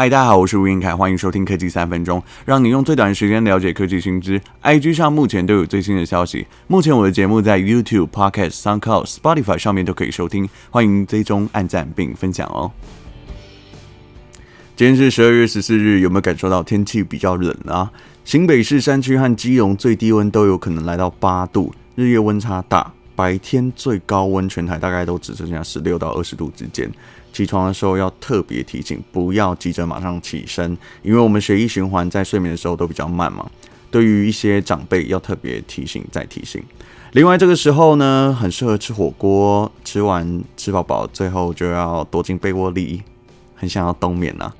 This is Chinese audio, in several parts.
嗨，大家好，我是吴晏恺，欢迎收听科技三分钟，让你用最短的时间了解科技新知。IG 上目前都有最新的消息。目前我的节目在 YouTube、Podcast、SoundCloud、Spotify 上面都可以收听，欢迎追踪、按赞并分享哦。今天是十二月十四日，有没有感受到天气比较冷啊？新北市山区和基隆最低温都有可能来到八度，日夜温差大。白天最高温全台大概都只剩下十六到二十度之间。起床的时候要特别提醒，不要急着马上起身，因为我们血液循环在睡眠的时候都比较慢嘛。对于一些长辈要特别提醒再提醒。另外这个时候呢，很适合吃火锅，吃完吃饱饱，最后就要躲进被窝里，很想要冬眠呐、啊。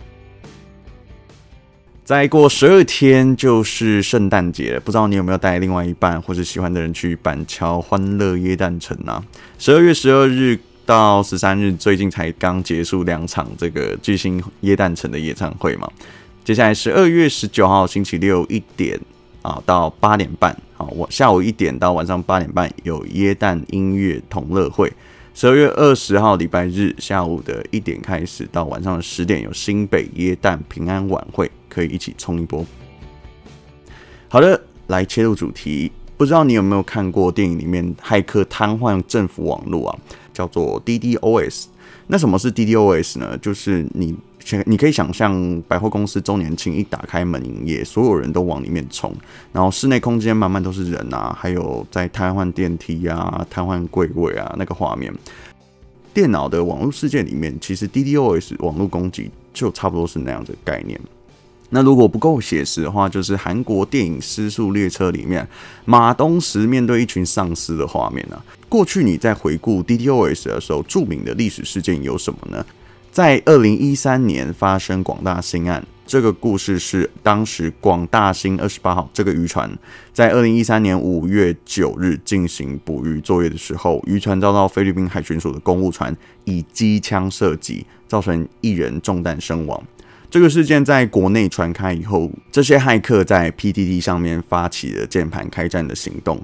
再过十二天就是圣诞节了，不知道你有没有带另外一半或者喜欢的人去板桥欢乐耶诞城啊？十二月十二日到十三日，最近才刚结束两场这个巨星耶诞城的演唱会嘛。接下来十二月十九号星期六一点啊到八点半，好，我下午一点到晚上八点半有耶诞音乐同乐会。十二月二十号礼拜日下午的一点开始到晚上的十点有新北耶诞平安晚会，可以一起冲一波。好的，来切入主题，不知道你有没有看过电影里面骇客瘫痪政府网络啊，叫做 DDoS。那什么是 DDoS 呢？就是你。你可以想象百货公司周年庆一打开门营业，所有人都往里面冲，然后室内空间满满都是人啊，还有在瘫痪电梯啊、瘫痪柜位啊那个画面。电脑的网络世界里面，其实 DDoS 网络攻击就差不多是那样的概念。那如果不够写实的话，就是韩国电影《失速列车》里面马东石面对一群丧尸的画面啊。过去你在回顾 DDoS 的时候，著名的历史事件有什么呢？在二零一三年发生广大兴案，这个故事是当时广大兴二十八号这个渔船在二零一三年五月九日进行捕鱼作业的时候，渔船遭到菲律宾海巡署的公务船以机枪射击，造成一人中弹身亡。这个事件在国内传开以后，这些骇客在 PTT 上面发起了键盘开战的行动。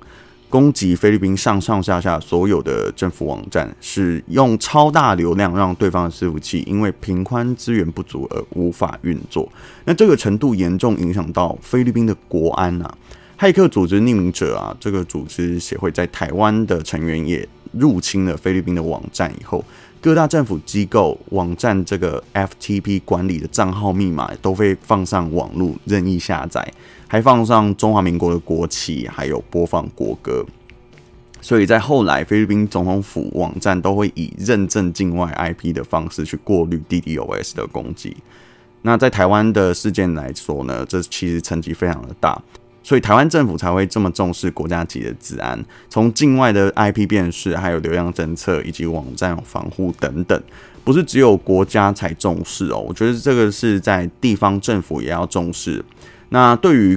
攻击菲律宾上上下下所有的政府网站，使用超大流量让对方的伺服器因为频宽资源不足而无法运作。那这个程度严重影响到菲律宾的国安啊！骇客组织匿名者啊，这个组织协会在台湾的成员也入侵了菲律宾的网站以后，各大政府机构网站这个 FTP 管理的账号密码都被放上网络任意下载。还放上中华民国的国旗，还有播放国歌，所以在后来菲律宾总统府网站都会以认证境外 IP 的方式去过滤 DDoS 的攻击。那在台湾的事件来说呢，这其实层级非常的大，所以台湾政府才会这么重视国家级的治安，从境外的 IP 辨识，还有流量侦测以及网站防护等等，不是只有国家才重视哦。我觉得这个是在地方政府也要重视。那对于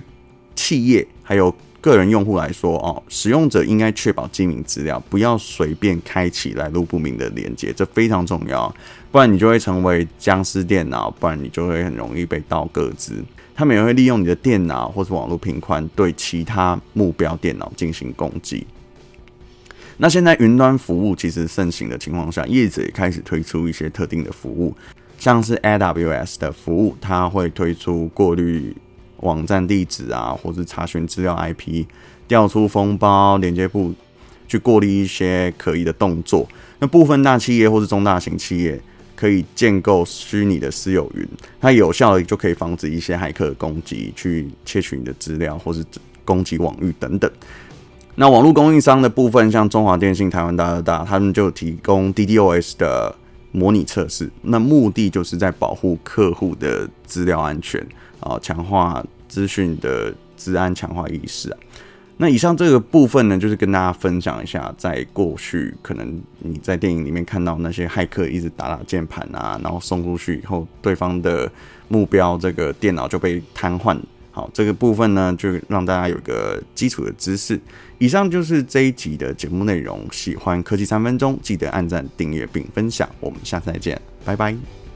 企业还有个人用户来说哦，使用者应该确保机密资料，不要随便开启来路不明的连接，这非常重要，不然你就会成为僵尸电脑，不然你就会很容易被盗个资。他们也会利用你的电脑或是网络频宽，对其他目标电脑进行攻击。那现在云端服务其实盛行的情况下，业者也开始推出一些特定的服务，像是 AWS 的服务，它会推出过滤。网站地址啊，或是查询资料 IP，调出封包连接部，去过滤一些可疑的动作。那部分大企业或是中大型企业可以建构虚拟的私有云，它有效的就可以防止一些骇客攻击，去窃取你的资料或是攻击网域等等。那网络供应商的部分，像中华电信、台湾大哥大，他们就提供 DDoS 的模拟测试，那目的就是在保护客户的资料安全。啊，强化资讯的治安，强化意识啊。那以上这个部分呢，就是跟大家分享一下，在过去可能你在电影里面看到那些骇客一直打打键盘啊，然后送出去以后，对方的目标这个电脑就被瘫痪。好，这个部分呢，就让大家有个基础的知识。以上就是这一集的节目内容。喜欢科技三分钟，记得按赞、订阅并分享。我们下次再见，拜拜。